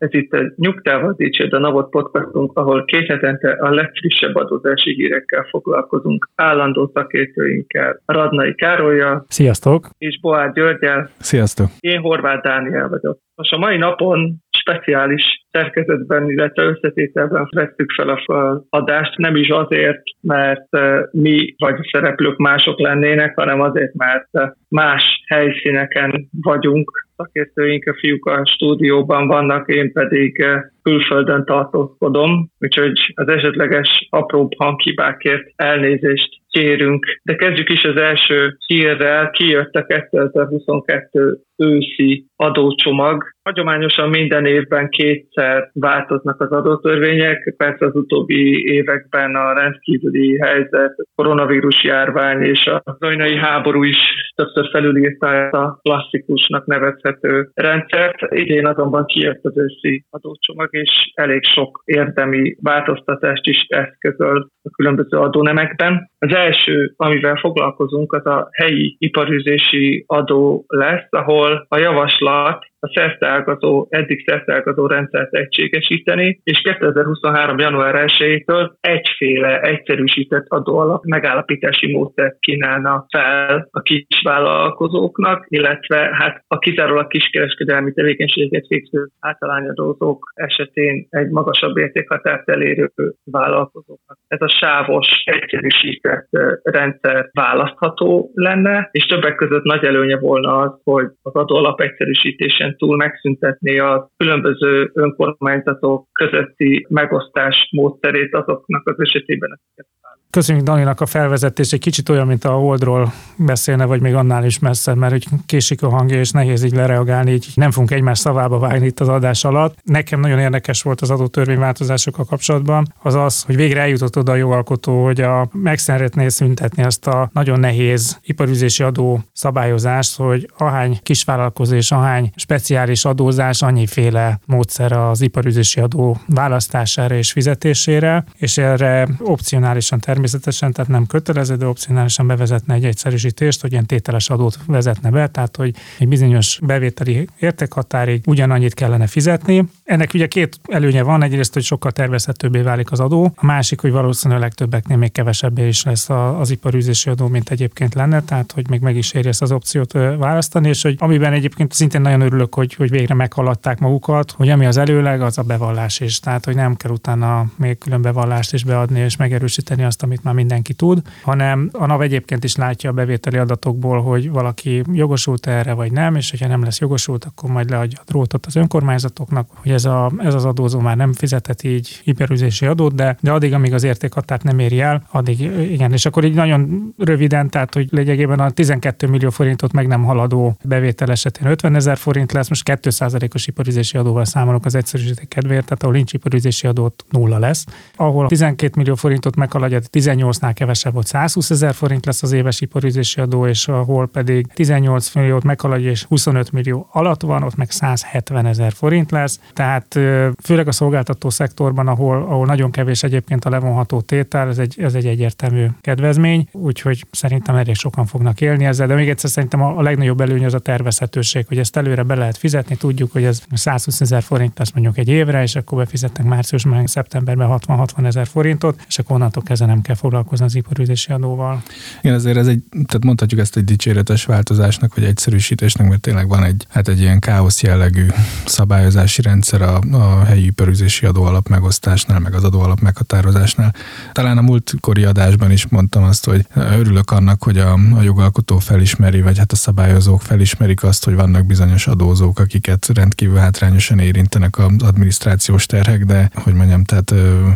Ez itt a Nyugtával Dicsőd a Navot podcastunk, ahol két hetente a legfrissebb adózási hírekkel foglalkozunk állandó szakértőinkkel, Radnai Károlyjal Sziasztok! és Boár Györgyel. Sziasztok! Én Horváth Dániel vagyok. Most a mai napon speciális szerkezetben, illetve összetételben vettük fel a adást, nem is azért, mert eh, mi vagy a szereplők mások lennének, hanem azért, mert eh, más helyszíneken vagyunk, szakértőink, a fiúk a stúdióban vannak, én pedig eh, külföldön tartózkodom, úgyhogy az esetleges apróbb hanghibákért elnézést kérünk. De kezdjük is az első hírrel. Kijött a 2022 őszi adócsomag. Hagyományosan minden évben kétszer változnak az adótörvények. Persze az utóbbi években a rendkívüli helyzet, a koronavírus járvány és a zajnai háború is többször felülírta ezt a klasszikusnak nevezhető rendszert. Idén azonban kijött az őszi adócsomag, és elég sok érdemi változtatást is eszközöl a különböző adónemekben. Az első, amivel foglalkozunk, az a helyi iparüzési adó lesz, ahol a javaslat a szerteágazó, eddig szerteágazó rendszert egységesíteni, és 2023. január 1-től egyféle egyszerűsített adóalap megállapítási módszert kínálna fel a kisvállalkozóknak, illetve hát a kizárólag kiskereskedelmi tevékenységet végző általányadózók esetén egy magasabb értékhatárt elérő vállalkozóknak. Ez a sávos, egyszerűsített rendszer választható lenne, és többek között nagy előnye volna az, hogy az adóalap egyszerűsítésen túl megszüntetni a különböző önkormányzatok közötti megosztás módszerét azoknak az esetében, Köszönjük Daninak a felvezetés, egy kicsit olyan, mint a Holdról beszélne, vagy még annál is messze, mert hogy késik a hangja, és nehéz így lereagálni, így nem fogunk egymás szavába vágni itt az adás alatt. Nekem nagyon érdekes volt az adótörvényváltozásokkal kapcsolatban, az az, hogy végre eljutott oda a jogalkotó, hogy a, meg szeretné szüntetni ezt a nagyon nehéz iparüzési adó szabályozást, hogy ahány kisvállalkozó és ahány speciális adózás, annyiféle módszer az iparüzési adó választására és fizetésére, és erre opcionálisan természetesen tehát nem kötelező, de opcionálisan bevezetne egy egyszerűsítést, hogy ilyen tételes adót vezetne be, tehát hogy egy bizonyos bevételi értékhatárig ugyanannyit kellene fizetni. Ennek ugye két előnye van, egyrészt, hogy sokkal tervezhetőbbé válik az adó, a másik, hogy valószínűleg többeknél még kevesebbé is lesz az iparűzési adó, mint egyébként lenne, tehát hogy még meg is éri ezt az opciót választani, és hogy amiben egyébként szintén nagyon örülök, hogy, hogy végre meghaladták magukat, hogy ami az előleg, az a bevallás is, tehát hogy nem kell utána még külön bevallást is beadni és megerősíteni azt, amit már mindenki tud, hanem a NAV egyébként is látja a bevételi adatokból, hogy valaki jogosult erre vagy nem, és hogyha nem lesz jogosult, akkor majd leadja a drótot az önkormányzatoknak, hogy ez, a, ez az adózó már nem fizetett így hiperüzési adót, de, de addig, amíg az értékhatárt nem éri el, addig igen. És akkor így nagyon röviden, tehát hogy lényegében a 12 millió forintot meg nem haladó bevétel esetén 50 ezer forint lesz, most 2%-os iparüzési adóval számolok az egyszerűsítés kedvéért, tehát ahol nincs iparüzési adót nulla lesz. Ahol 12 millió forintot meghaladja, 18-nál kevesebb volt 120 ezer forint lesz az éves iparüzési adó, és ahol pedig 18 milliót meghaladja és 25 millió alatt van, ott meg 170 ezer forint lesz. Tehát főleg a szolgáltató szektorban, ahol, ahol nagyon kevés egyébként a levonható tétel, ez egy, ez egy egyértelmű kedvezmény, úgyhogy szerintem elég sokan fognak élni ezzel, de még egyszer szerintem a, a legnagyobb előny az a tervezhetőség, hogy ezt előre be lehet fizetni, tudjuk, hogy ez 120 ezer forint lesz mondjuk egy évre, és akkor befizetnek márciusban, szeptemberben 60-60 ezer forintot, és akkor onnantól kezdve nem kell foglalkozni az iparüzési adóval. Igen, ezért ez egy, tehát mondhatjuk ezt egy dicséretes változásnak, vagy egyszerűsítésnek, mert tényleg van egy, hát egy ilyen káosz jellegű szabályozási rendszer a, a helyi iparüzési adóalap megosztásnál, meg az adóalap meghatározásnál. Talán a múltkori adásban is mondtam azt, hogy örülök annak, hogy a, a jogalkotó felismeri, vagy hát a szabályozók felismerik azt, hogy vannak bizonyos adó adózók, akiket rendkívül hátrányosan érintenek az adminisztrációs terhek, de hogy mondjam, tehát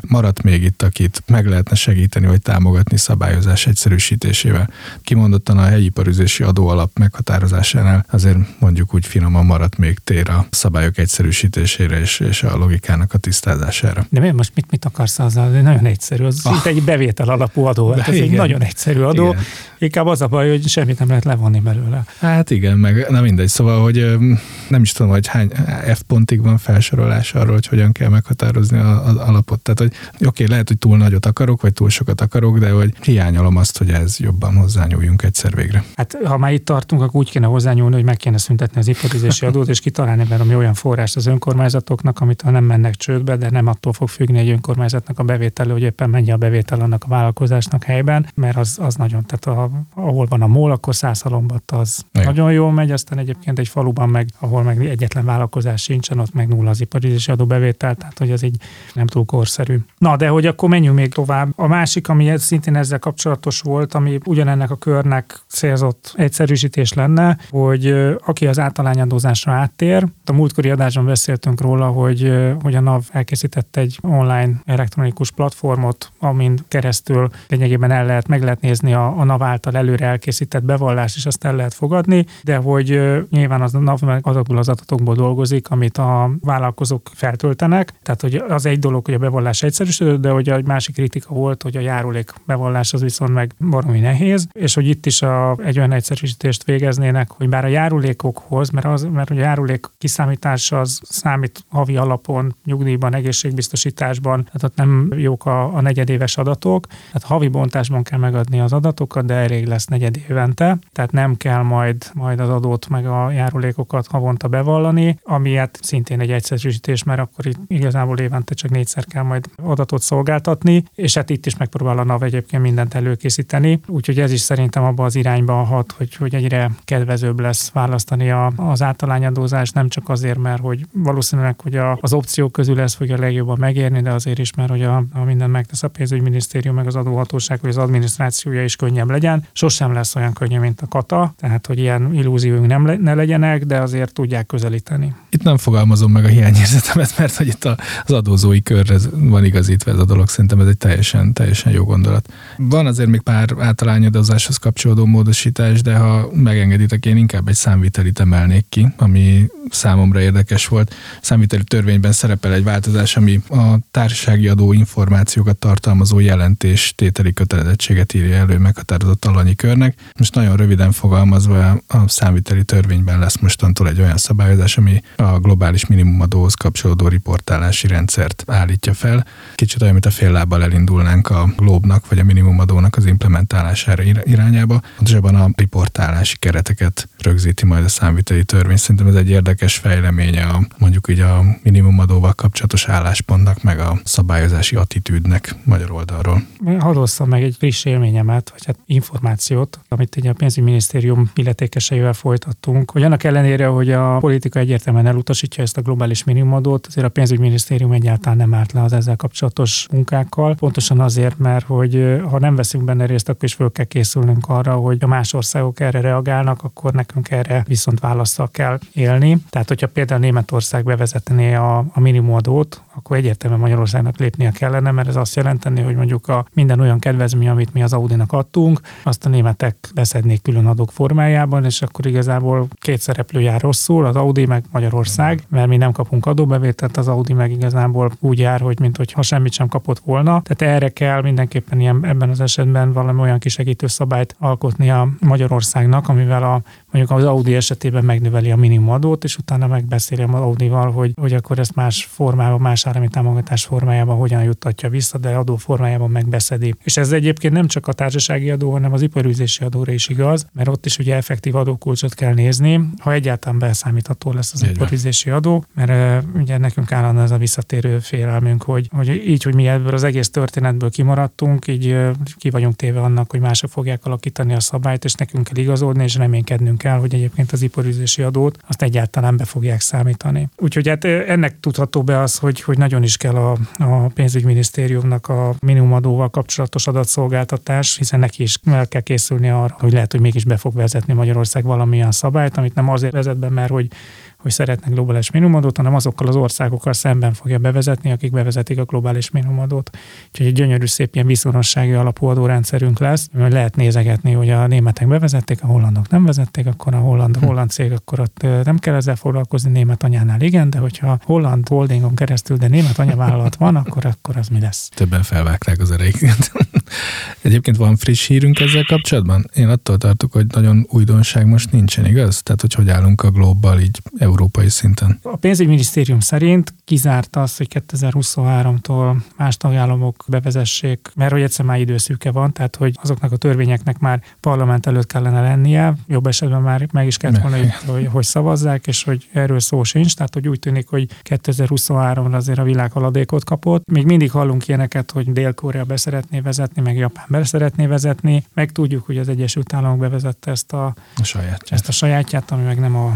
maradt még itt, akit meg lehetne segíteni vagy támogatni szabályozás egyszerűsítésével. Kimondottan a helyi parüzési adóalap meghatározásánál azért mondjuk úgy finoman maradt még tér a szabályok egyszerűsítésére és, és a logikának a tisztázására. De miért most mit, mit akarsz azzal? Nagyon egyszerű, az ah. egy bevétel alapú adó, hát ez igen. egy nagyon egyszerű adó. Igen. Inkább az a baj, hogy semmit nem lehet levonni belőle. Hát igen, meg na mindegy, szóval, hogy nem is tudom, hogy hány F pontig van felsorolás arról, hogy hogyan kell meghatározni az alapot. Tehát, hogy oké, okay, lehet, hogy túl nagyot akarok, vagy túl sokat akarok, de hogy hiányolom azt, hogy ez jobban hozzányúljunk egyszer végre. Hát ha már itt tartunk, akkor úgy kéne hozzányúlni, hogy meg kéne szüntetni az iparizési adót, és kitalálni valami olyan forrást az önkormányzatoknak, amit ha nem mennek csődbe, de nem attól fog függni egy önkormányzatnak a bevétel, hogy éppen mennyi a bevétel annak a vállalkozásnak helyben, mert az, az nagyon, tehát a, ahol van a MOL, akkor százhalombat az Igen. nagyon jól megy, aztán egyébként egy faluban meg, ahol meg egyetlen vállalkozás sincsen, ott meg nulla az iparizési adóbevétel, tehát hogy ez így nem túl korszerű. Na, de hogy akkor menjünk még tovább. A másik, ami szintén ezzel kapcsolatos volt, ami ugyanennek a körnek célzott egyszerűsítés lenne, hogy aki az általányadózásra áttér, a múltkori adásban beszéltünk róla, hogy, hogy a NAV elkészített egy online elektronikus platformot, amin keresztül lényegében el lehet, meg lehet nézni a, a NAV által előre elkészített bevallást, és azt el lehet fogadni, de hogy nyilván az a NAV azokból az adatokból dolgozik, amit a vállalkozók feltöltenek, tehát hogy az egy dolog, hogy a bevallás egyszerűsödött, de hogy a másik kritika volt, hogy a járulék bevallás az viszont meg baromi nehéz, és hogy itt is a, egy olyan egyszerűsítést végeznének, hogy bár a járulékokhoz, mert, az, mert a járulék kiszámítása az számít havi alapon, nyugdíjban, egészségbiztosításban, tehát ott nem jók a, a negyedéves adatok, tehát havi bontásban kell megadni az adatokat, de elég lesz negyed évente, tehát nem kell majd, majd az adót meg a járulékokat havonta bevallani, ami hát szintén egy egyszerűsítés, mert akkor itt igazából évente csak négyszer kell majd adatot szolgáltatni, és hát itt is megpróbál a NAV egyébként mindent előkészíteni, úgyhogy ez is szerintem abba az irányba hat, hogy, hogy egyre kedvezőbb lesz választani a, az általányadózás, nem csak azért, mert hogy valószínűleg, hogy a, az opciók közül ez fogja legjobban megérni, de azért is, mert hogy a, a minden megtesz a pénzügyminisztérium, meg az adóhatóság, hogy az adminisztrációja is könnyebb legyen. Sosem lesz olyan könnyű, mint a kata, tehát hogy ilyen illúzióink nem le, ne legyenek, de azért tudják közelíteni. Itt nem fogalmazom meg a hiányérzetemet, mert hogy itt az adózói körre van igazítva ez a dolog, szerintem ez egy teljesen, teljesen jó gondolat. Van azért még pár általányadozáshoz kapcsolódó módosítás, de ha megengeditek, én inkább egy számvitelit emelnék ki, ami számomra érdekes volt. Számviteli törvényben szerepel egy változás, ami a társasági adó információkat tartalmazó jelentés tételi kötelezettséget írja elő meghatározott alanyi körnek. Most nagyon röviden fogalmazva a számviteli törvényben lesz mostantól egy olyan szabályozás, ami a globális minimumadóhoz kapcsolódó riportálási rendszert állítja fel. Kicsit olyan, mint a fél lábbal elindulnánk a globnak vagy a minimumadónak az implementálására irányába. Pontosabban a riportálási kereteket rögzíti majd a számviteli törvény. Szerintem ez egy érdekes fejleménye a mondjuk így a minimumadóval kapcsolatos álláspontnak, meg a szabályozási attitűdnek magyar oldalról. Hadd meg egy friss élményemet, vagy hát információt, amit ugye a pénzügyminisztérium illetékeseivel folytattunk, hogy annak ellenére, hogy a politika egyértelműen elutasítja ezt a globális minimumadót, azért a pénzügyminisztérium egyáltalán nem állt le az ezzel kapcsolatos munkákkal. Pontosan azért, mert hogy ha nem veszünk benne részt, akkor is föl kell készülnünk arra, hogy a más országok erre reagálnak, akkor nekünk erre viszont válaszsal kell élni. Tehát, hogyha például Németország bevezetné a, a minimumadót, akkor egyértelműen Magyarországnak lépnie kellene, mert ez azt jelenteni, hogy mondjuk a minden olyan kedvezmény, amit mi az Audinak adtunk, azt a németek beszednék külön adók formájában, és akkor igazából két szereplő jár rosszul, az Audi meg Magyarország, mert mi nem kapunk adóbevételt, az Audi meg igazából úgy jár, hogy mint hogy ha semmit sem kapott volna. Tehát erre kell mindenképpen ilyen, ebben az esetben valami olyan kisegítő szabályt alkotni a Magyarországnak, amivel a mondjuk az Audi esetében megnöveli a minimumadót, és utána megbeszéli az Audival, hogy, hogy akkor ezt más formában, más állami támogatás formájában hogyan juttatja vissza, de adó formájában megbeszedi. És ez egyébként nem csak a társasági adó, hanem az iparűzési adóra is igaz, mert ott is ugye effektív adókulcsot kell nézni, ha egyáltalán beszámítható lesz az iparűzési adó, mert uh, ugye nekünk állandóan ez a visszatérő félelmünk, hogy, hogy így, hogy mi ebből az egész történetből kimaradtunk, így uh, ki vagyunk téve annak, hogy mások fogják alakítani a szabályt, és nekünk kell igazodni, és reménykednünk kell, hogy egyébként az iparűzési adót azt egyáltalán be fogják számítani. Úgyhogy hát ennek tudható be az, hogy, hogy nagyon is kell a, a pénzügyminisztériumnak a minimumadóval kapcsolatos adatszolgáltatás, hiszen neki is el kell készülni arra, hogy lehet, hogy mégis be fog vezetni Magyarország valamilyen szabályt, amit nem azért vezet be, mert hogy hogy szeretnek globális minimumadót, hanem azokkal az országokkal szemben fogja bevezetni, akik bevezetik a globális minimumadót. Úgyhogy egy gyönyörű szép ilyen viszonossági alapú adórendszerünk lesz, hogy lehet nézegetni, hogy a németek bevezették, a hollandok nem vezették, akkor a holland, hm. holland cég, akkor ott nem kell ezzel foglalkozni, német anyánál igen, de hogyha holland holdingon keresztül, de német anyavállalat van, akkor, akkor az mi lesz? Többen felvágták az ereiket. Egyébként van friss hírünk ezzel kapcsolatban? Én attól tartok, hogy nagyon újdonság most nincsen, igaz? Tehát, hogy hogy állunk a global így európai szinten? A pénzügyminisztérium szerint kizárta azt, hogy 2023-tól más tagállamok bevezessék, mert hogy egyszer már időszűke van, tehát hogy azoknak a törvényeknek már parlament előtt kellene lennie, jobb esetben már meg is kellett volna, hogy, hogy szavazzák, és hogy erről szó sincs, tehát hogy úgy tűnik, hogy 2023-ra azért a világ haladékot kapott. Még mindig hallunk ilyeneket, hogy Dél-Korea beszeretné vezetni, meg Japán be szeretné vezetni. Meg tudjuk, hogy az Egyesült Államok bevezette ezt a, a sajátját. ezt a sajátját, ami meg nem a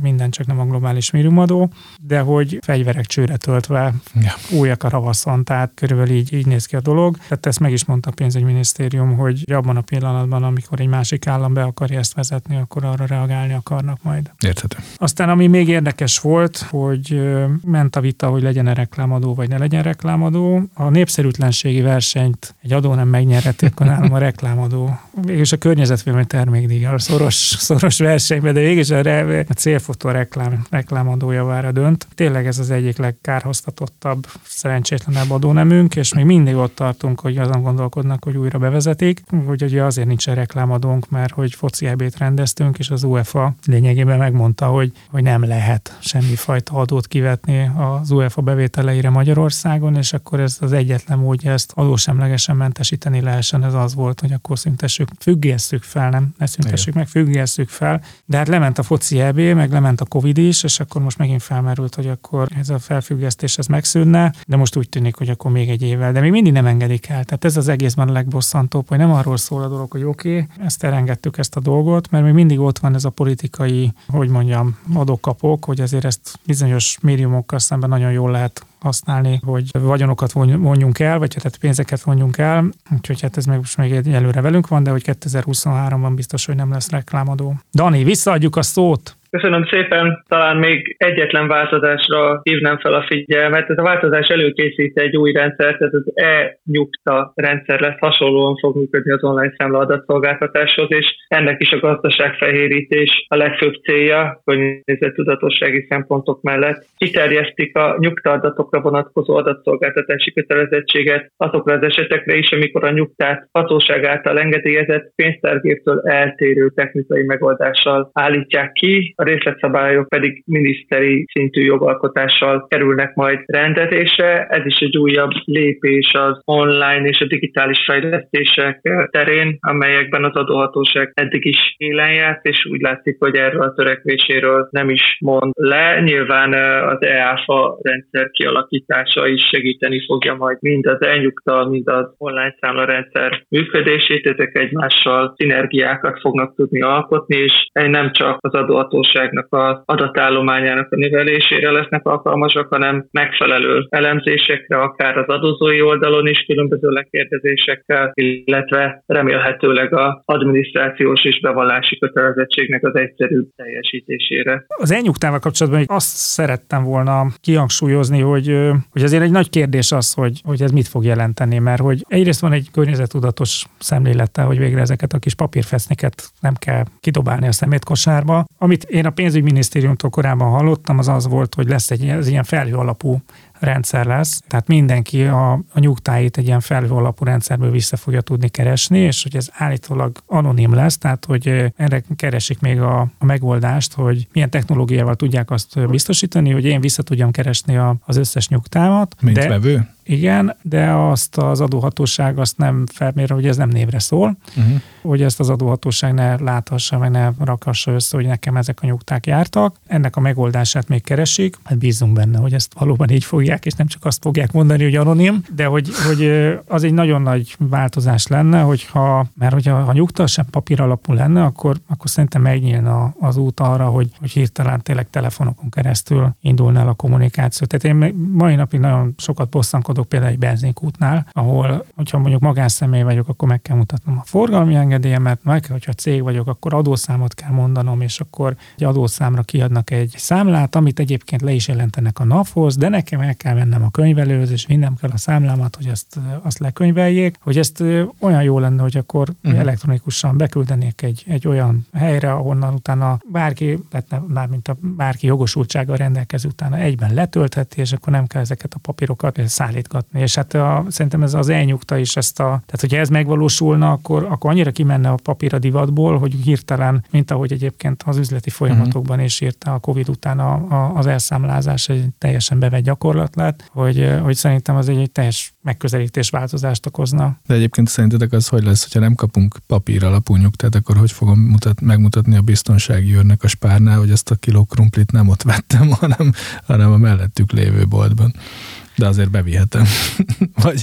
minden csak nem a globális minimumadó, de hogy fegyverek csőre töltve ja. újak a ravaszon, tehát körülbelül így, így néz ki a dolog. Tehát ezt meg is mondta a pénzügyminisztérium, hogy abban a pillanatban, amikor egy másik állam be akarja ezt vezetni, akkor arra reagálni akarnak majd. Érthető. Aztán ami még érdekes volt, hogy ment a vita, hogy legyen-e reklámadó, vagy ne legyen reklámadó. A népszerűtlenségi versenyt egy adó nem megnyerheti, akkor nálam a reklámadó. Végülis a környezetvédelmi termékdíj, a szoros, szoros versenyben, de végülis a, re, a célfotó reklám, reklámadójavára dönt. Tényleg ez az egyik legkárhoztatottabb, szerencsétlenebb adónemünk, és még mindig ott tartunk, hogy azon gondolkodnak, hogy újra bevezetik. Hogy ugye azért nincs reklámadónk, mert hogy foci ebét rendeztünk, és az UEFA lényegében megmondta, hogy, hogy nem lehet semmifajta adót kivetni az UEFA bevételeire Magyarországon, és akkor ez az egyetlen módja ezt adósemlegesen mentesíteni lehessen, ez az volt, hogy akkor szüntessük, függesszük fel, nem, ne szüntessük meg, függesszük fel. De hát lement a foci EB, meg lement a Covid is, és akkor most megint felmerült, hogy akkor ez a felfüggesztés ez megszűnne, de most úgy tűnik, hogy akkor még egy évvel. De még mindig nem engedik el. Tehát ez az egészben a legbosszantóbb, hogy nem arról szól a dolog, hogy oké, okay, ezt elengedtük ezt a dolgot, mert még mindig ott van ez a politikai, hogy mondjam, adókapok, hogy azért ezt bizonyos médiumokkal szemben nagyon jól lehet használni, hogy vagyonokat vonjunk el, vagy hát pénzeket vonjunk el, úgyhogy hát ez még most még egy előre velünk van, de hogy 2023-ban biztos, hogy nem lesz reklámadó. Dani, visszaadjuk a szót! Köszönöm szépen. Talán még egyetlen változásra hívnám fel a figyelmet. Ez a változás előkészít egy új rendszert, ez az e-nyugta rendszer lesz, hasonlóan fog működni az online számla adatszolgáltatáshoz, és ennek is a gazdaságfehérítés a legfőbb célja, hogy tudatossági szempontok mellett kiterjesztik a nyugta adatokra vonatkozó adatszolgáltatási kötelezettséget azokra az esetekre is, amikor a nyugtát hatóság által engedélyezett pénztárgéptől eltérő technikai megoldással állítják ki, a részletszabályok pedig miniszteri szintű jogalkotással kerülnek majd rendezésre. Ez is egy újabb lépés az online és a digitális fejlesztések terén, amelyekben az adóhatóság eddig is élen járt, és úgy látszik, hogy erről a törekvéséről nem is mond le. Nyilván az EÁFA rendszer kialakítása is segíteni fogja majd mind az elnyugta, mind az online számlarendszer működését, ezek egymással szinergiákat fognak tudni alkotni, és nem csak az adóhatóság hatóságnak az adatállományának a növelésére lesznek alkalmasak, hanem megfelelő elemzésekre, akár az adózói oldalon is különböző lekérdezésekkel, illetve remélhetőleg az adminisztrációs és bevallási kötelezettségnek az egyszerűbb teljesítésére. Az elnyugtával kapcsolatban azt szerettem volna kihangsúlyozni, hogy, hogy azért egy nagy kérdés az, hogy, hogy ez mit fog jelenteni, mert hogy egyrészt van egy környezetudatos szemlélettel, hogy végre ezeket a kis papírfeszniket nem kell kidobálni a szemétkosárba, amit én a pénzügyminisztériumtól korábban hallottam, az az volt, hogy lesz egy ez ilyen felhő alapú rendszer lesz, tehát mindenki a, a nyugtáit egy ilyen felhő alapú rendszerből vissza fogja tudni keresni, és hogy ez állítólag anonim lesz, tehát hogy erre keresik még a, a megoldást, hogy milyen technológiával tudják azt biztosítani, hogy én vissza tudjam keresni a, az összes nyugtámat. Mint de, vevő? Igen, de azt az adóhatóság azt nem felmér, hogy ez nem névre szól, uh-huh. hogy ezt az adóhatóság ne láthassa, meg ne rakhassa össze, hogy nekem ezek a nyugták jártak. Ennek a megoldását még keresik, hát bízunk benne, hogy ezt valóban így fogja tudják, és nem csak azt fogják mondani, hogy anonim, de hogy, hogy az egy nagyon nagy változás lenne, hogyha, mert hogyha ha nyugta sem papír alapú lenne, akkor, akkor szerintem megnyílna az út arra, hogy, hogy hirtelen tényleg telefonokon keresztül indulna el a kommunikáció. Tehát én mai napig nagyon sokat bosszankodok például egy benzinkútnál, ahol, hogyha mondjuk magánszemély vagyok, akkor meg kell mutatnom a forgalmi engedélyemet, meg kell, hogyha cég vagyok, akkor adószámot kell mondanom, és akkor egy adószámra kiadnak egy számlát, amit egyébként le is jelentenek a NAV-hoz, de nekem el kell mennem a könyvelőhöz, és vinnem kell a számlámat, hogy ezt, azt lekönyveljék, hogy ezt olyan jó lenne, hogy akkor uh-huh. elektronikusan beküldenék egy, egy olyan helyre, ahonnan utána bárki, tehát már mint a bárki jogosultsága rendelkező utána egyben letöltheti, és akkor nem kell ezeket a papírokat szállítgatni. És hát a, szerintem ez az elnyugta is ezt a, tehát hogyha ez megvalósulna, akkor, akkor annyira kimenne a papír a divatból, hogy hirtelen, mint ahogy egyébként az üzleti folyamatokban is írta a Covid után a, a, az elszámlázás egy teljesen bevett gyakorlat lett, hogy, hogy szerintem az egy, egy teljes megközelítés változást okozna. De egyébként szerintetek az hogy lesz, hogyha nem kapunk papír alapú nyugtát, akkor hogy fogom mutat, megmutatni a biztonsági őrnek a spárnál, hogy ezt a kiló krumplit nem ott vettem, hanem, hanem a mellettük lévő boltban de azért bevihetem. vagy,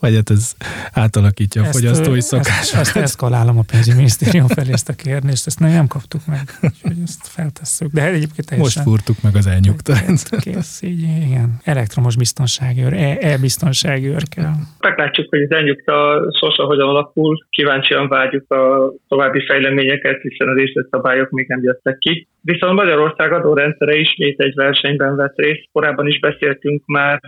vagy hát ez átalakítja a fogyasztói szokásokat. Ezt, ezt eszkalálom a pénzügyminisztérium felé ezt a kérdést, ezt nem kaptuk meg, úgyhogy ezt feltesszük. De egyébként teljesen... Most fúrtuk meg az elnyugtat. Kész, így, igen. Elektromos biztonságőr, e-biztonságőr e kell. Meglátjuk, hogy az elnyugta sose hogyan alakul. Kíváncsian várjuk a további fejleményeket, hiszen az szabályok még nem jöttek ki. Viszont Magyarország adórendszere ismét egy versenyben vett részt. Korábban is beszéltünk már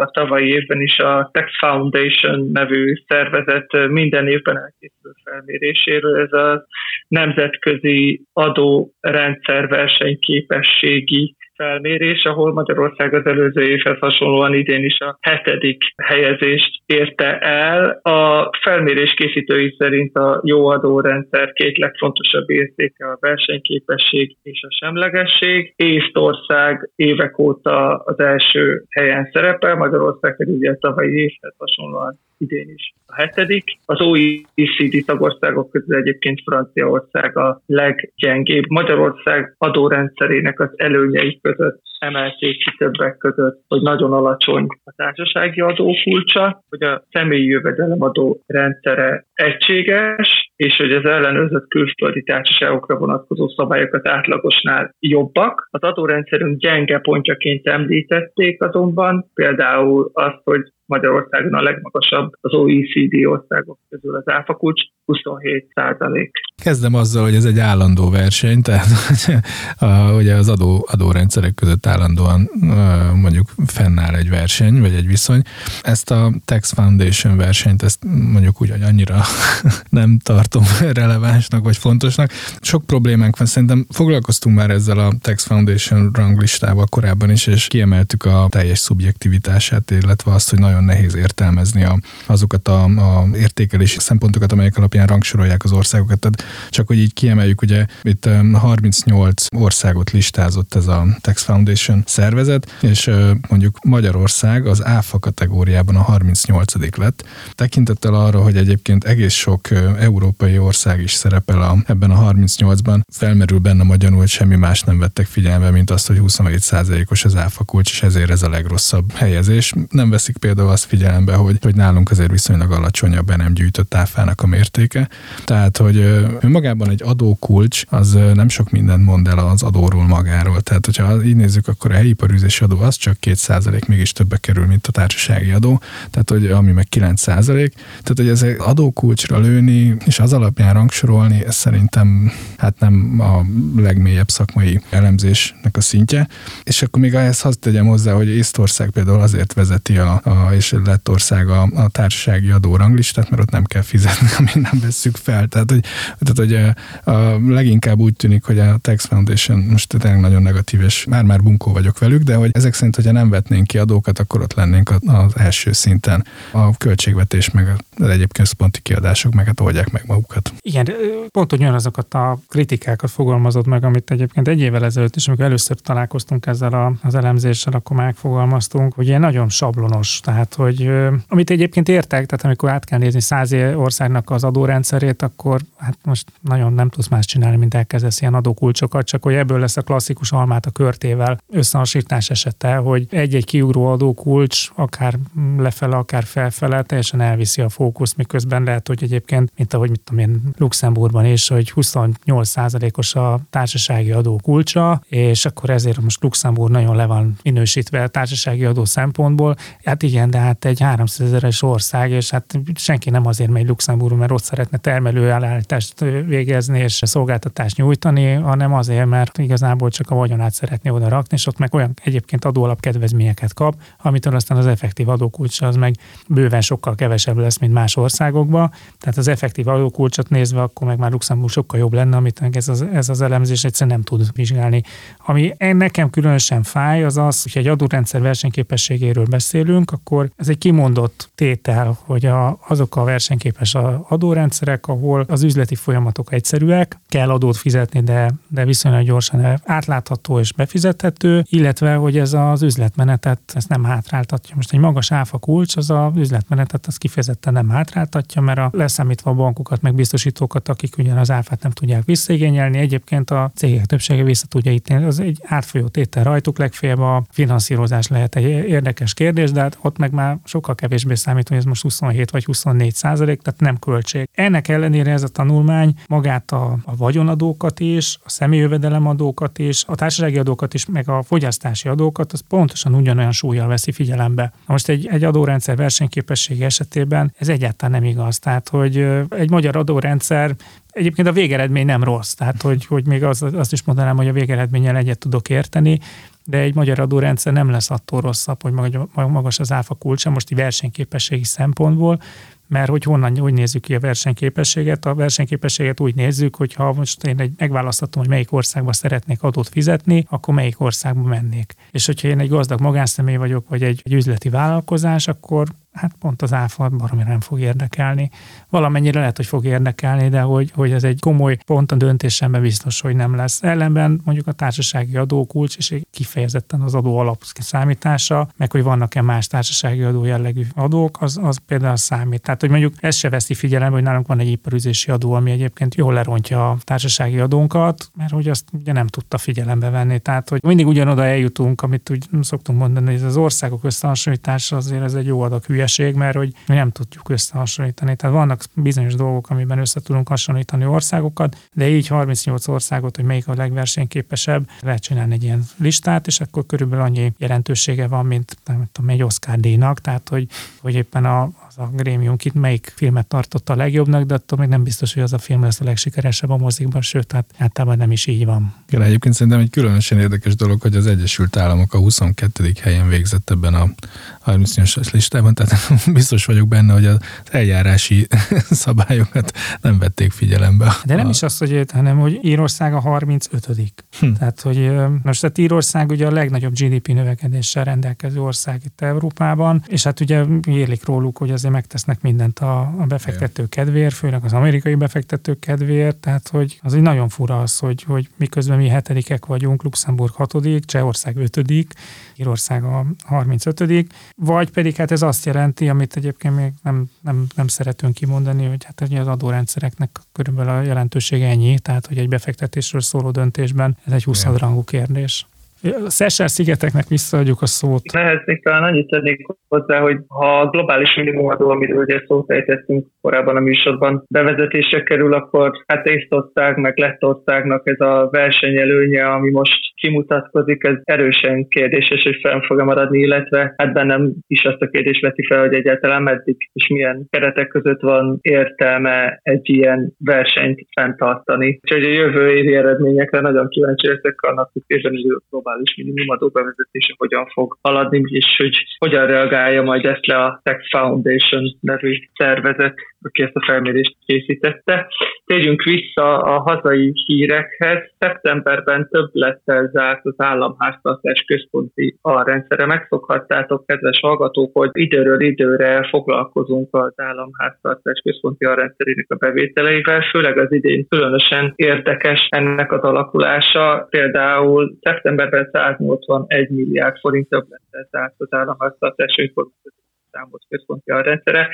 a tavalyi évben is a Tax Foundation nevű szervezet minden évben elkészülő felméréséről. Ez a nemzetközi adórendszer versenyképességi felmérés, ahol Magyarország az előző évhez hasonlóan idén is a hetedik helyezést érte el. A felmérés készítői szerint a jó adórendszer két legfontosabb értéke a versenyképesség és a semlegesség. Észtország évek óta az első helyen szerepel, Magyarország pedig ugye a tavalyi évhez hasonlóan idén is a hetedik. Az OECD tagországok közül egyébként Franciaország a leggyengébb. Magyarország adórendszerének az előnyei között emelték ki többek között, hogy nagyon alacsony a társasági adókulcsa, hogy a személyi jövedelemadó rendszere egységes, és hogy az ellenőrzött külföldi társaságokra vonatkozó szabályokat átlagosnál jobbak. Az adórendszerünk gyenge pontjaként említették azonban, például azt, hogy Magyarországon a legmagasabb az OECD országok közül az áfakulcs, 27 százalék. Kezdem azzal, hogy ez egy állandó verseny, tehát a, ugye az adó, adórendszerek között állandóan mondjuk fennáll egy verseny, vagy egy viszony. Ezt a Tax Foundation versenyt, ezt mondjuk úgy, hogy annyira nem tartom relevánsnak, vagy fontosnak. Sok problémánk van, szerintem foglalkoztunk már ezzel a Tax Foundation ranglistával korábban is, és kiemeltük a teljes szubjektivitását, illetve azt, hogy nagyon nehéz értelmezni a, azokat a, a értékelési szempontokat, amelyek alapján rangsorolják az országokat. Tehát csak hogy így kiemeljük, ugye itt 38 országot listázott ez a Tax Foundation szervezet, és mondjuk Magyarország az ÁFA kategóriában a 38 lett. Tekintettel arra, hogy egyébként egész sok európai ország is szerepel a, ebben a 38-ban, felmerül benne magyarul, hogy semmi más nem vettek figyelembe, mint azt, hogy 27%-os az ÁFA kulcs, és ezért ez a legrosszabb helyezés. Nem veszik például azt figyelembe, hogy, hogy nálunk azért viszonylag alacsonyabb be nem gyűjtött áfának a mértéke. Tehát, hogy önmagában egy adókulcs az nem sok mindent mond el az adóról magáról. Tehát, hogyha így nézzük, akkor a helyi iparűzési adó az csak 2% mégis többe kerül, mint a társasági adó, tehát hogy ami meg 9%. Tehát, hogy ez adókulcsra lőni, és az alapján rangsorolni, ez szerintem hát nem a legmélyebb szakmai elemzésnek a szintje. És akkor még ehhez hadd tegyem hozzá, hogy Észtország például azért vezeti a, a és Lettország a, a társasági adóranglistát, mert ott nem kell fizetni, amit nem vesszük fel. Tehát, hogy, tehát, hogy a, a, leginkább úgy tűnik, hogy a Tax Foundation most tényleg nagyon negatív, és már-már bunkó vagyok velük, de hogy ezek szerint, hogyha nem vetnénk ki adókat, akkor ott lennénk az első szinten. A költségvetés meg az egyéb központi kiadások meg hát oldják meg magukat. Igen, pont azokat a kritikákat fogalmazott meg, amit egyébként egy évvel ezelőtt is, amikor először találkoztunk ezzel a, az elemzéssel, akkor megfogalmaztunk, hogy ilyen nagyon sablonos, tehát hogy amit egyébként értek, tehát amikor át kell nézni száz országnak az adórendszerét, akkor hát most nagyon nem tudsz más csinálni, mint elkezdesz ilyen adókulcsokat, csak hogy ebből lesz a klasszikus almát a körtével összehasonlítás esete, hogy egy-egy kiugró adókulcs, akár lefele, akár felfele, teljesen elviszi a fókusz, miközben lehet, hogy egyébként, mint ahogy mit tudom én, Luxemburgban is, hogy 28%-os a társasági adó kulcsa, és akkor ezért most Luxemburg nagyon le van minősítve a társasági adó szempontból. Hát igen, de hát egy 300 ezeres ország, és hát senki nem azért megy Luxemburgba, mert ott szeretne termelőállítást végezni és szolgáltatást nyújtani, hanem azért, mert igazából csak a vagyonát szeretné oda rakni, és ott meg olyan egyébként adóalap kedvezményeket kap, amitől aztán az effektív adókulcs az meg bőven sokkal kevesebb lesz, mint más országokban. Tehát az effektív adókulcsot nézve, akkor meg már Luxemburg sokkal jobb lenne, amit meg ez az, ez az elemzés egyszerűen nem tud vizsgálni. Ami nekem különösen fáj, az az, hogy egy adórendszer versenyképességéről beszélünk, akkor ez egy kimondott tétel, hogy a, azok a versenyképes adórendszerek, ahol az üzleti folyamatok egyszerűek, kell adót fizetni, de, de viszonylag gyorsan átlátható és befizethető, illetve, hogy ez az üzletmenetet ezt nem hátráltatja. Most egy magas áfa kulcs, az az üzletmenetet az kifejezetten nem hátráltatja, mert a leszámítva a bankokat, meg biztosítókat, akik ugyan az áfát nem tudják visszaigényelni, egyébként a cégek többsége vissza tudja ítélni. Az egy átfolyó tétel rajtuk, legfeljebb a finanszírozás lehet egy érdekes kérdés, de hát ott meg már sokkal kevésbé számít, hogy ez most 27 vagy 24 százalék, tehát nem költség. Ennek ellenére ez a tanulmány magát a, a vagyonadókat is, a személyjövedelemadókat is, a társasági adókat is, meg a fogyasztási adókat, az pontosan ugyanolyan súlyjal veszi figyelembe. Most egy, egy adórendszer versenyképessége esetében ez egyáltalán nem igaz. Tehát, hogy egy magyar adórendszer Egyébként a végeredmény nem rossz, tehát hogy, hogy még az, azt is mondanám, hogy a végeredménnyel egyet tudok érteni, de egy magyar adórendszer nem lesz attól rosszabb, hogy magas az áfa kulcsa, most versenyképességi szempontból, mert hogy honnan, úgy nézzük ki a versenyképességet? A versenyképességet úgy nézzük, hogy ha most én egy, megválasztatom, hogy melyik országba szeretnék adót fizetni, akkor melyik országba mennék. És hogyha én egy gazdag magánszemély vagyok, vagy egy, egy üzleti vállalkozás, akkor hát pont az áfa baromi nem fog érdekelni. Valamennyire lehet, hogy fog érdekelni, de hogy, hogy ez egy komoly pont a döntésemben biztos, hogy nem lesz. Ellenben mondjuk a társasági adókulcs, és kifejezetten az adó alap számítása, meg hogy vannak-e más társasági adó jellegű adók, az, az például számít. Tehát, hogy mondjuk ez se veszi figyelembe, hogy nálunk van egy iparüzési adó, ami egyébként jól lerontja a társasági adónkat, mert hogy azt ugye nem tudta figyelembe venni. Tehát, hogy mindig ugyanoda eljutunk, amit úgy szoktunk mondani, hogy az országok összehasonlítása azért ez egy jó adag hülye hülyeség, mert hogy mi nem tudjuk összehasonlítani. Tehát vannak bizonyos dolgok, amiben össze tudunk hasonlítani országokat, de így 38 országot, hogy melyik a legversenyképesebb, lehet csinálni egy ilyen listát, és akkor körülbelül annyi jelentősége van, mint nem tudom, egy Oscar díjnak, tehát hogy, hogy éppen a, a grémium itt melyik filmet tartotta a legjobbnak, de attól még nem biztos, hogy az a film lesz a legsikeresebb a mozikban, sőt, hát általában nem is így van. Igen, egyébként szerintem egy különösen érdekes dolog, hogy az Egyesült Államok a 22. helyen végzett ebben a 38-as listában, tehát biztos vagyok benne, hogy az eljárási szabályokat nem vették figyelembe. De nem a... is az, hogy, hanem hogy Írország a 35. Hm. Tehát, hogy most a Írország ugye a legnagyobb GDP növekedéssel rendelkező ország itt Európában, és hát ugye írlik róluk, hogy az azért megtesznek mindent a, a befektető kedvéért, főleg az amerikai befektető kedvéért, tehát hogy az egy nagyon fura az, hogy, hogy miközben mi hetedikek vagyunk, Luxemburg hatodik, Csehország ötödik, Írország a 35 vagy pedig hát ez azt jelenti, amit egyébként még nem, nem, nem szeretünk kimondani, hogy hát az adórendszereknek körülbelül a jelentősége ennyi, tehát hogy egy befektetésről szóló döntésben ez egy 20 rangú kérdés. Szesel szigeteknek visszaadjuk a szót. Ehhez még talán annyit tennék hozzá, hogy ha a globális minimumadó, amiről ugye szót ejtettünk korábban a műsorban, bevezetése kerül, akkor hát Észtország meg Lettországnak ez a versenyelőnye, ami most kimutatkozik, ez erősen kérdéses, hogy fenn fog maradni, illetve hát bennem is azt a kérdést veti fel, hogy egyáltalán meddig és milyen keretek között van értelme egy ilyen versenyt fenntartani. Úgyhogy a jövő évi eredményekre nagyon kíváncsi leszek annak hogy globális minimumadó bevezetése hogyan fog haladni, és hogy hogyan reagálja majd ezt le a Tech Foundation nevű szervezet, aki ezt a felmérést készítette. Térjünk vissza a hazai hírekhez. Szeptemberben több lett zárt az államháztartás központi alrendszere. Megszokhattátok, kedves hallgatók, hogy időről időre foglalkozunk az államháztartás központi alrendszerének a bevételeivel, főleg az idén különösen érdekes ennek az alakulása. Például szeptemberben 181 milliárd forint több lett zárt az államháztartás információs számos központi alrendszere,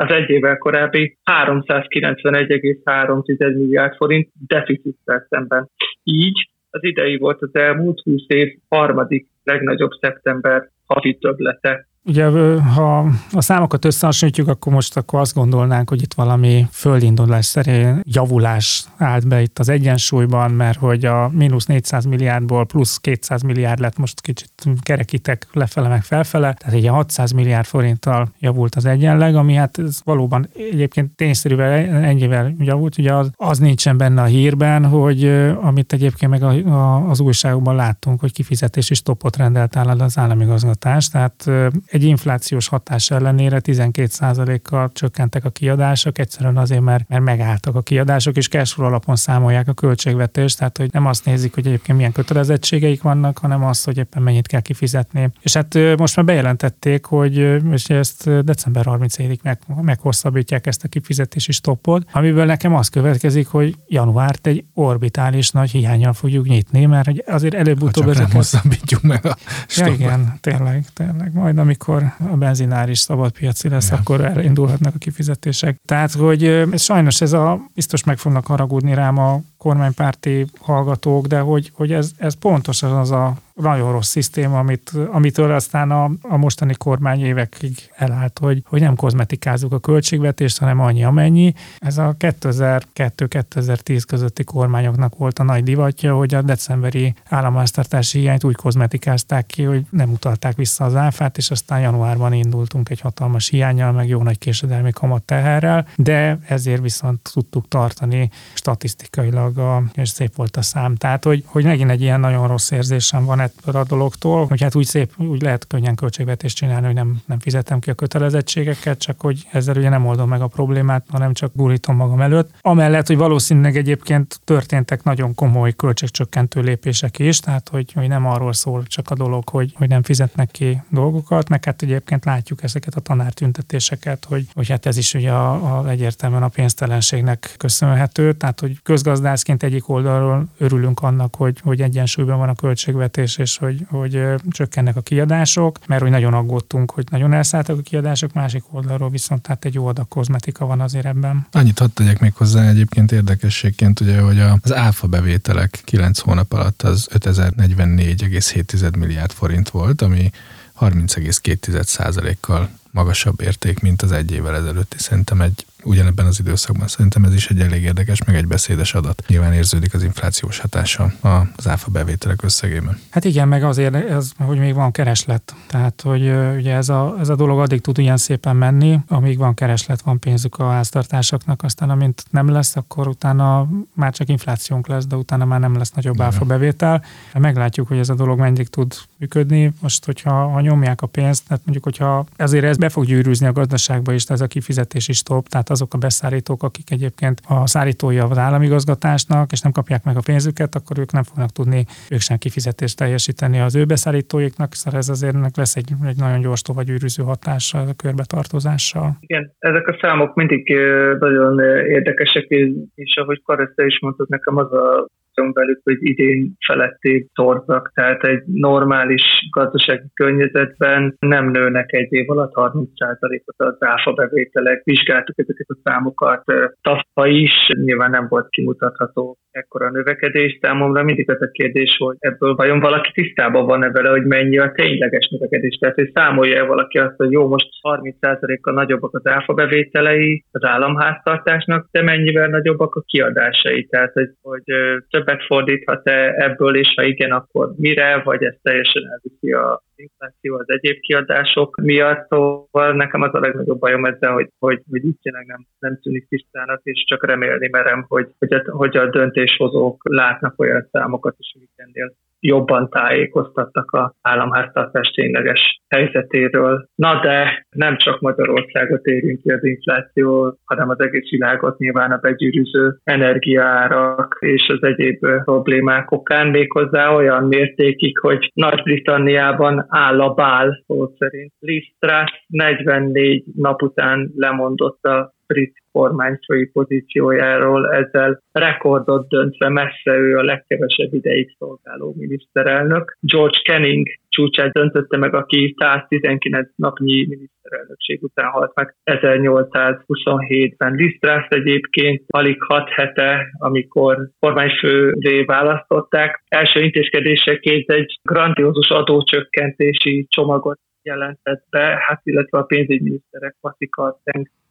az egy évvel korábbi 391,3 milliárd forint deficittel szemben. Így az idei volt az elmúlt 20 év harmadik legnagyobb szeptember havi töblete. Ugye, ha a számokat összehasonlítjuk, akkor most akkor azt gondolnánk, hogy itt valami földindulás szerint javulás állt be itt az egyensúlyban, mert hogy a mínusz 400 milliárdból plusz 200 milliárd lett, most kicsit kerekítek lefele meg felfele, tehát egy 600 milliárd forinttal javult az egyenleg, ami hát ez valóban egyébként tényszerűvel ennyivel javult, ugye az, az nincsen benne a hírben, hogy amit egyébként meg a, a, az újságokban láttunk, hogy kifizetési stopot rendelt áll az államigazgatás, tehát egy inflációs hatás ellenére 12%-kal csökkentek a kiadások, egyszerűen azért, mert, mert megálltak a kiadások, és cash alapon számolják a költségvetést, tehát hogy nem azt nézik, hogy egyébként milyen kötelezettségeik vannak, hanem azt, hogy éppen mennyit kell kifizetni. És hát most már bejelentették, hogy és ezt december 31-ig meg, meghosszabbítják ezt a kifizetési stoppot, amiből nekem az következik, hogy januárt egy orbitális nagy hiányjal fogjuk nyitni, mert azért előbb-utóbb ezeket... hosszabbítjuk meg a ja, igen, tényleg, tényleg. Majd amikor amikor a benzinár is szabadpiaci lesz, ja. akkor elindulhatnak a kifizetések. Tehát, hogy ez sajnos ez a, biztos meg fognak haragudni rám a kormánypárti hallgatók, de hogy, hogy ez, ez pontosan az a nagyon rossz szisztéma, amit, amitől aztán a, a mostani kormány évekig elállt, hogy, hogy nem kozmetikázzuk a költségvetést, hanem annyi amennyi. Ez a 2002-2010 közötti kormányoknak volt a nagy divatja, hogy a decemberi államháztartási hiányt úgy kozmetikázták ki, hogy nem utalták vissza az áfát, és aztán januárban indultunk egy hatalmas hiányjal, meg jó nagy késedelmi kamat teherrel, de ezért viszont tudtuk tartani statisztikailag, a, és szép volt a szám. Tehát, hogy, hogy megint egy ilyen nagyon rossz érzésem van ettől a dologtól, hogy hát úgy szép, úgy lehet könnyen költségvetést csinálni, hogy nem, nem fizetem ki a kötelezettségeket, csak hogy ezzel ugye nem oldom meg a problémát, hanem csak gurítom magam előtt. Amellett, hogy valószínűleg egyébként történtek nagyon komoly költségcsökkentő lépések is, tehát hogy, hogy nem arról szól csak a dolog, hogy, hogy nem fizetnek ki dolgokat, meg hát egyébként látjuk ezeket a tanártüntetéseket, hogy, hogy hát ez is ugye a, a egyértelműen a pénztelenségnek köszönhető, tehát hogy közgazdászként egyik oldalról örülünk annak, hogy, hogy egyensúlyban van a költségvetés, és hogy, hogy csökkennek a kiadások, mert hogy nagyon aggódtunk, hogy nagyon elszálltak a kiadások, másik oldalról viszont tehát egy jó adag kozmetika van azért ebben. Annyit hadd tegyek még hozzá egyébként érdekességként, ugye, hogy az áfa bevételek 9 hónap alatt az 5044,7 milliárd forint volt, ami 30,2%-kal magasabb érték, mint az egy évvel ezelőtti. Szerintem egy ugyanebben az időszakban. Szerintem ez is egy elég érdekes, meg egy beszédes adat. Nyilván érződik az inflációs hatása az áfa bevételek összegében. Hát igen, meg azért, ez, hogy még van kereslet. Tehát, hogy ugye ez a, ez a dolog addig tud ilyen szépen menni, amíg van kereslet, van pénzük a háztartásoknak, aztán amint nem lesz, akkor utána már csak inflációnk lesz, de utána már nem lesz nagyobb áfa bevétel. Meglátjuk, hogy ez a dolog mennyit tud működni. Most, hogyha ha nyomják a pénzt, tehát mondjuk, hogyha ezért ez be fog gyűrűzni a gazdaságba is, ez a kifizetési stop, tehát azok a beszállítók, akik egyébként a szállítója az államigazgatásnak, és nem kapják meg a pénzüket, akkor ők nem fognak tudni ők sem kifizetést teljesíteni az ő beszállítóiknak, szóval ez azért lesz egy, egy nagyon gyors tovagyűrűző hatással, a körbetartozással. Igen, ezek a számok mindig nagyon érdekesek, és ahogy Kareszte is mondtad, nekem az a számítunk velük, hogy idén feletté torzak, tehát egy normális gazdasági környezetben nem nőnek egy év alatt 30%-ot az áfa bevételek. Vizsgáltuk ezeket a számokat tavaly is, nyilván nem volt kimutatható ekkora növekedés. Számomra mindig az a kérdés, hogy ebből vajon valaki tisztában van-e vele, hogy mennyi a tényleges növekedés. Tehát, hogy számolja-e valaki azt, hogy jó, most 30%-kal nagyobbak az áfa bevételei az államháztartásnak, de mennyivel nagyobbak a kiadásai. Tehát, hogy, hogy több többet fordíthat-e ebből, és ha igen, akkor mire, vagy ez teljesen elviszi a infláció az egyéb kiadások miatt, szóval nekem az a legnagyobb bajom ezzel, hogy, hogy, hogy így tényleg nem, nem tűnik tisztának, és csak remélni merem, hogy, hogy, a, hogy a döntéshozók látnak olyan számokat is, amik ennél jobban tájékoztattak a államháztartás tényleges helyzetéről. Na de nem csak Magyarországot érinti az infláció, hanem az egész világot nyilván a begyűrűző energiárak és az egyéb problémák okán méghozzá olyan mértékig, hogy Nagy-Britanniában áll a bál, szó szerint. Liz Truss 44 nap után lemondott a brit kormányfői pozíciójáról, ezzel rekordot döntve messze ő a legkevesebb ideig szolgáló miniszterelnök. George Canning csúcsát döntötte meg, aki 119 napnyi miniszterelnökség után halt meg 1827-ben. Lisztrász egyébként alig 6 hete, amikor kormányfőré választották, első intézkedéseként egy grandiózus adócsökkentési csomagot jelentett be, hát illetve a pénzügyminiszterek Patika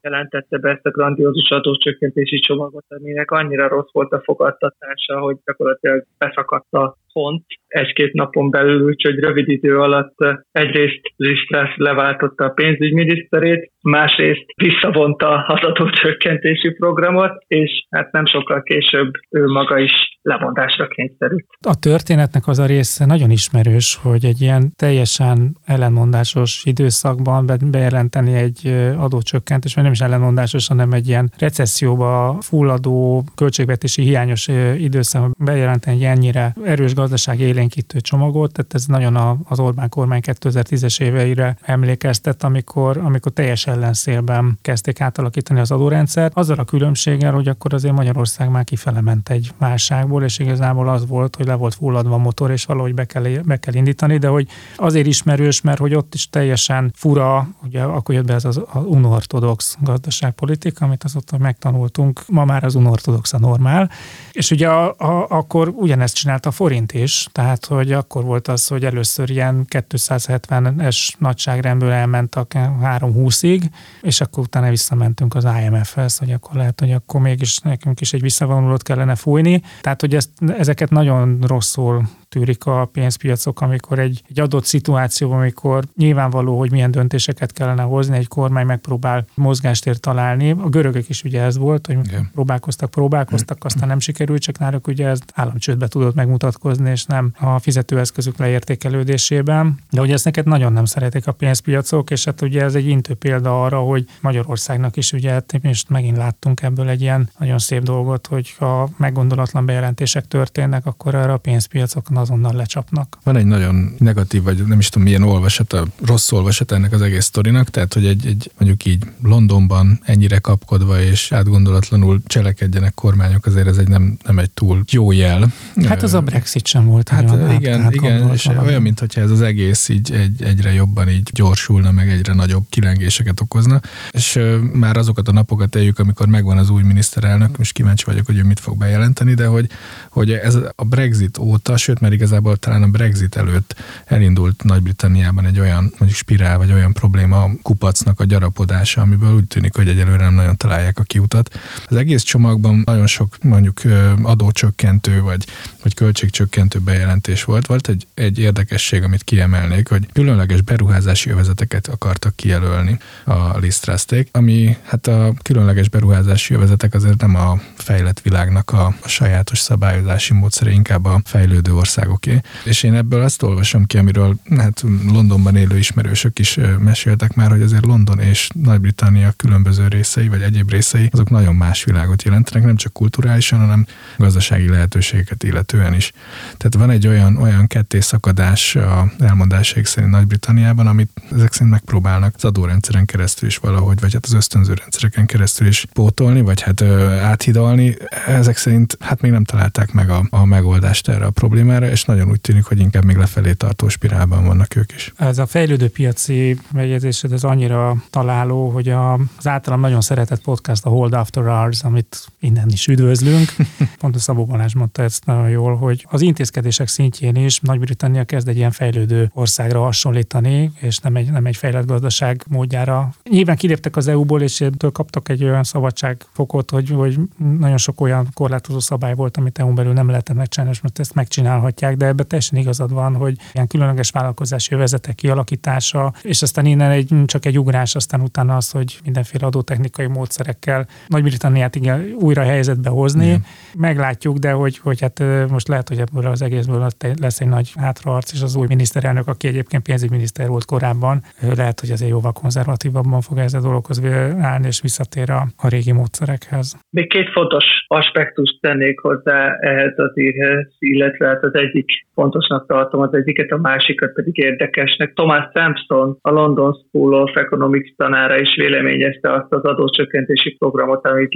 jelentette be ezt a grandiózus adócsökkentési csomagot, aminek annyira rossz volt a fogadtatása, hogy gyakorlatilag beszakadt a font egy-két napon belül, úgyhogy rövid idő alatt egyrészt Lisztrász leváltotta a pénzügyminiszterét, másrészt visszavonta az adócsökkentési programot, és hát nem sokkal később ő maga is lemondásra kényszerült. A történetnek az a része nagyon ismerős, hogy egy ilyen teljesen ellenmondásos időszakban bejelenteni egy adócsökkentés, vagy nem is ellenmondásos, hanem egy ilyen recesszióba fulladó, költségvetési hiányos időszakban bejelenteni egy ennyire erős gazdasági élénkítő csomagot, tehát ez nagyon az Orbán kormány 2010-es éveire emlékeztet, amikor, amikor teljes ellenszélben kezdték átalakítani az adórendszert, azzal a különbséggel, hogy akkor azért Magyarország már kifele ment egy válságból, és igazából az volt, hogy le volt fulladva a motor, és valahogy be kell, be kell indítani, de hogy azért ismerős, mert hogy ott is teljesen fura, ugye akkor jött be ez az, az unortodox gazdaságpolitika, amit azóta megtanultunk, ma már az unortodox a normál, és ugye a, a, akkor ugyanezt csinálta a forint is, tehát hogy akkor volt az, hogy először ilyen 270-es nagyságrendből elmentek 320-ig, és akkor utána visszamentünk az IMF-hez, hogy akkor lehet, hogy akkor mégis nekünk is egy visszavonulót kellene fújni. Tehát, hogy ezt, ezeket nagyon rosszul tűrik a pénzpiacok, amikor egy, egy adott szituációban, amikor nyilvánvaló, hogy milyen döntéseket kellene hozni, egy kormány megpróbál mozgástért találni. A görögök is ugye ez volt, hogy Igen. próbálkoztak, próbálkoztak, aztán nem sikerült, csak náluk ugye ez államcsődbe tudott megmutatkozni, és nem a fizetőeszközök leértékelődésében. De ugye ezt neked nagyon nem szeretik a pénzpiacok, és hát ugye ez egy intő példa arra, hogy Magyarországnak is ugye hát most megint láttunk ebből egy ilyen nagyon szép dolgot, hogy ha meggondolatlan bejelentések történnek, akkor erre a pénzpiacok azonnal lecsapnak. Van egy nagyon negatív, vagy nem is tudom milyen olvasata, rossz olvasata ennek az egész sztorinak, tehát hogy egy, egy mondjuk így Londonban ennyire kapkodva és átgondolatlanul cselekedjenek kormányok, azért ez egy nem, nem egy túl jó jel. Hát az a Brexit sem volt. Hát igen, igen, és valami. olyan, mintha ez az egész így egy, egyre jobban így gyorsulna, meg egyre nagyobb kilengéseket okozna, és már azokat a napokat éljük, amikor megvan az új miniszterelnök, most kíváncsi vagyok, hogy ő mit fog bejelenteni, de hogy, hogy ez a Brexit óta, sőt, mert igazából talán a Brexit előtt elindult Nagy-Britanniában egy olyan mondjuk spirál, vagy olyan probléma kupacnak a gyarapodása, amiből úgy tűnik, hogy egyelőre nem nagyon találják a kiutat. Az egész csomagban nagyon sok mondjuk adócsökkentő, vagy, vagy költségcsökkentő bejelentés volt. Volt egy, egy érdekesség, amit kiemelnék, hogy különleges beruházási övezeteket akartak kijelölni a lisztrázték, ami hát a különleges beruházási övezetek azért nem a fejlett világnak a, a sajátos szabályozási módszere, inkább a fejlődő országoké. És én ebből azt olvasom ki, amiről hát Londonban élő ismerősök is meséltek már, hogy azért London és Nagy-Britannia különböző részei, vagy egyéb részei, azok nagyon más világot jelentenek, nem csak kulturálisan, hanem gazdasági lehetőségeket illetően is. Tehát van egy olyan, olyan kettészakadás a elmondásaik szerint Nagy-Britanniában, amit ezek szerint megpróbálnak az adórendszeren keresztül is valahogy, vagy hát az ösztönző rendszereken keresztül is pótolni, vagy hát ö, áthidalni. Ezek szerint hát még nem találták meg a, a megoldást erre a problémára, és nagyon úgy tűnik, hogy inkább még lefelé tartó spirálban vannak ők is. Ez a fejlődő piaci megjegyzésed, ez annyira találó, hogy a, az általam nagyon szeretett podcast a Hold After Hours, amit innen is üdvözlünk. Pont a Szabó Balázs mondta ezt nagyon jól, hogy az intézkedések szintjén is Nagy-Britannia kezd egy ilyen fejlődő országra hasonlítani, és nem egy, nem egy fejlett gazdaság módjára. Nyilván kiléptek az EU-ból, és ebből kaptak egy olyan szabadságfokot, hogy, hogy nagyon sok olyan korlátozó szabály volt, amit EU-n belül nem lehetett megcsinálni, és most ezt megcsinálhatják, de ebben teljesen igazad van, hogy ilyen különleges vállalkozási övezetek kialakítása, és aztán innen egy, csak egy ugrás, aztán utána az, hogy mindenféle adótechnikai módszerekkel Nagy-Britanniát igen, újra helyzetbe hozni. Igen. Meglátjuk, de hogy, hogy hát most lehet, hogy ebből az egészből lesz egy nagy hátraarc, és az új miniszterelnök, aki egyébként pénzügyminiszter volt korábban, lehet, hogy azért jóval konzervatívabban fog ez a dologhoz állni, és visszatér a, a régi módszerekhez. Még két fontos aspektust tennék hozzá ehhez az írhez, illetve hát az egyik fontosnak tartom, az egyiket, a másikat pedig érdekesnek. Thomas Sampson, a London School of Economics tanára is véleményezte azt az adócsökkentési programot, amit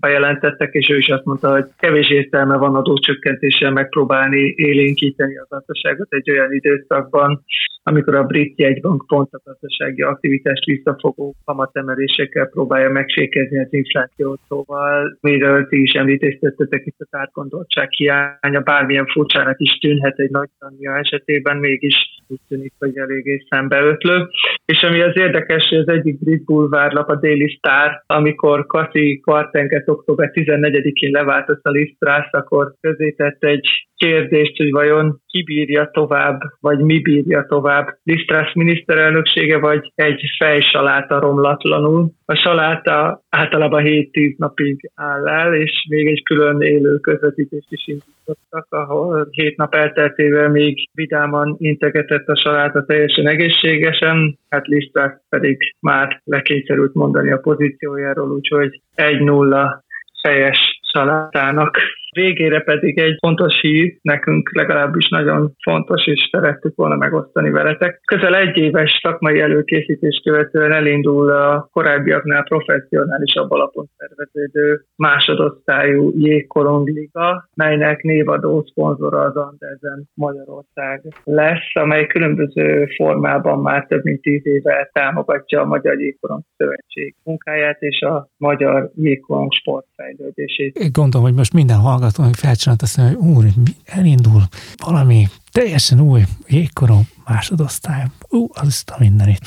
bejelentettek, és ő is azt mondta, hogy kevés értelme van adócsökkentéssel megpróbálni élénkíteni a gazdaságot egy olyan időszakban, amikor a brit jegybank pont a gazdasági aktivitást visszafogó kamatemelésekkel próbálja megsékezni az inflációt. Szóval, miről ti is említettetek itt a tárgondoltság hiánya, bármilyen furcsának is tűnhet egy nagy tanja esetében, mégis úgy tűnik, hogy eléggé szembeötlő. És ami az érdekes, hogy az egyik brit bulvárlap, a Daily Star, amikor Kati Kvartenket október 14-én leváltott a Lisztrász, akkor közé tett egy kérdést, hogy vajon ki bírja tovább, vagy mi bírja tovább, Lisztrász miniszterelnöksége, vagy egy fejsaláta romlatlanul. A saláta általában 7-10 napig áll el, és még egy külön élő közvetítést is indítottak, ahol 7 nap elteltével még vidáman integetett a saláta teljesen egészségesen, hát Lisztrász pedig már lekényszerült mondani a pozíciójáról, úgyhogy 1-0 fejes salátának Végére pedig egy fontos hír, nekünk legalábbis nagyon fontos, és szerettük volna megosztani veletek. Közel egy éves szakmai előkészítés követően elindul a korábbiaknál professzionálisabb alapon szerveződő másodosztályú jégkorongliga, melynek névadó szponzora az Andersen Magyarország lesz, amely különböző formában már több mint tíz éve támogatja a Magyar Jégkorong Szövetség munkáját és a magyar jégkorong sportfejlődését. Én gondolom, hogy most minden hallgató hallgató, felcsinált azt mondja, hogy úr, elindul valami teljesen új jégkorom másodosztály. Ú, az a mindenit.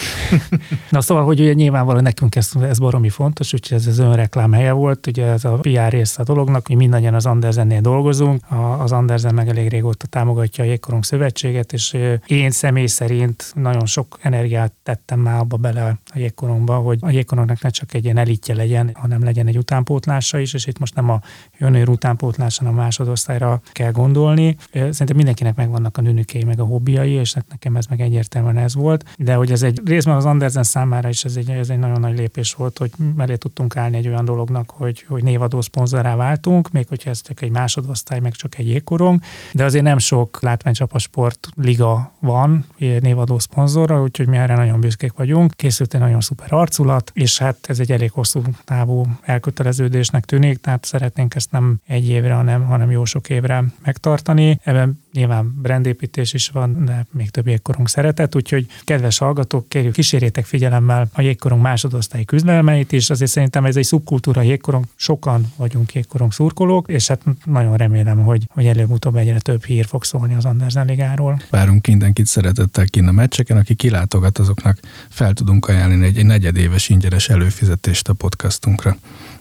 Na szóval, hogy ugye nyilvánvalóan nekünk ez, ez baromi fontos, úgyhogy ez az önreklám helye volt, ugye ez a PR része a dolognak, mi mindannyian az Andersennél dolgozunk, az Andersen meg elég régóta támogatja a Jégkorong Szövetséget, és én személy szerint nagyon sok energiát tettem már abba bele a jégkorongba, hogy a jégkorongnak ne csak egy ilyen elitje legyen, hanem legyen egy utánpótlása is, és itt most nem a jönőr utánpótlása, a másodosztályra kell gondolni. Szerintem mindenkinek megvannak a nőnökei, meg a hobbiai, és hát nekem ez meg egyértelműen ez volt. De hogy ez egy részben az Andersen számára is ez egy, ez egy nagyon nagy lépés volt, hogy mellé tudtunk állni egy olyan dolognak, hogy, hogy névadó szponzorá váltunk, még hogyha ez csak egy másodosztály, meg csak egy jégkorong, de azért nem sok látványcsapasport liga van névadó szponzorra, úgyhogy mi erre nagyon büszkék vagyunk. Készült egy nagyon szuper arculat, és hát ez egy elég hosszú távú elköteleződésnek tűnik, tehát szeretnénk ezt nem egy évre, hanem, hanem jó sok évre megtartani. Ebben nyilván brandépítés is van, de még több jégkorong szeretet, úgyhogy kedves hallgatók, kérjük kísérjétek figyelemmel a jégkorong másodosztályi küzdelmeit is, azért szerintem ez egy szubkultúra jégkorong, sokan vagyunk jégkorong szurkolók, és hát nagyon remélem, hogy, hogy előbb-utóbb egyre több hír fog szólni az Andersen Ligáról. Várunk mindenkit szeretettel kint a meccseken, aki kilátogat, azoknak fel tudunk ajánlani egy negyedéves ingyenes előfizetést a podcastunkra.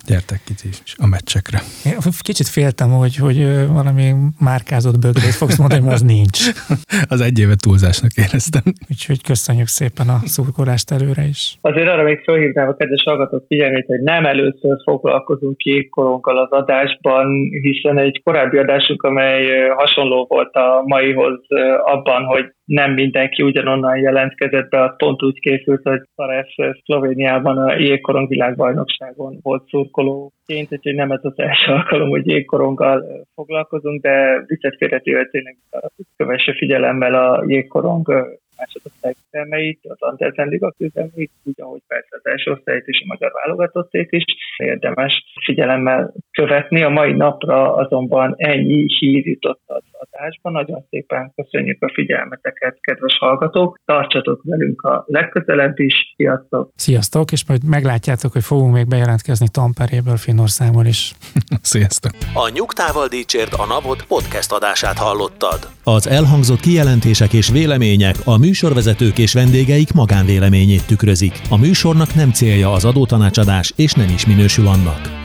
Gyertek kicsit a meccsekre. Én kicsit féltem, hogy, hogy valami márkázott bögrét fogsz mondani, mert az nincs. az egy éve túlzásnak éreztem. Úgyhogy köszönjük szépen a szurkolást előre is. Azért arra még felhívnám a kedves hallgatók figyelmét, hogy nem először foglalkozunk kékkoronggal az adásban, hiszen egy korábbi adásunk, amely hasonló volt a maihoz abban, hogy nem mindenki ugyanonnan jelentkezett be, az pont úgy készült, hogy Szares Szlovéniában a jégkorong világbajnokságon volt szurkolóként, úgyhogy nem ez az első alkalom, hogy jégkoronggal foglalkozunk, de viccet félretéve tényleg kövesse figyelemmel a jégkorong másodosztály küzdelmeit, az Andersen Liga küzdelmeit, úgy, ahogy persze az első osztályt és a magyar válogatottét is érdemes figyelemmel követni. A mai napra azonban ennyi hír jutott az adásban. Nagyon szépen köszönjük a figyelmeteket, kedves hallgatók. Tartsatok velünk a legközelebb is. Sziasztok! Sziasztok, és majd meglátjátok, hogy fogunk még bejelentkezni Tamperéből, Finnországból is. Sziasztok! A Nyugtával Dícsért a Napot podcast adását hallottad. Az elhangzott kijelentések és vélemények a műsorvezetők és vendégeik magánvéleményét tükrözik. A műsornak nem célja az adótanácsadás, és nem is minősül annak.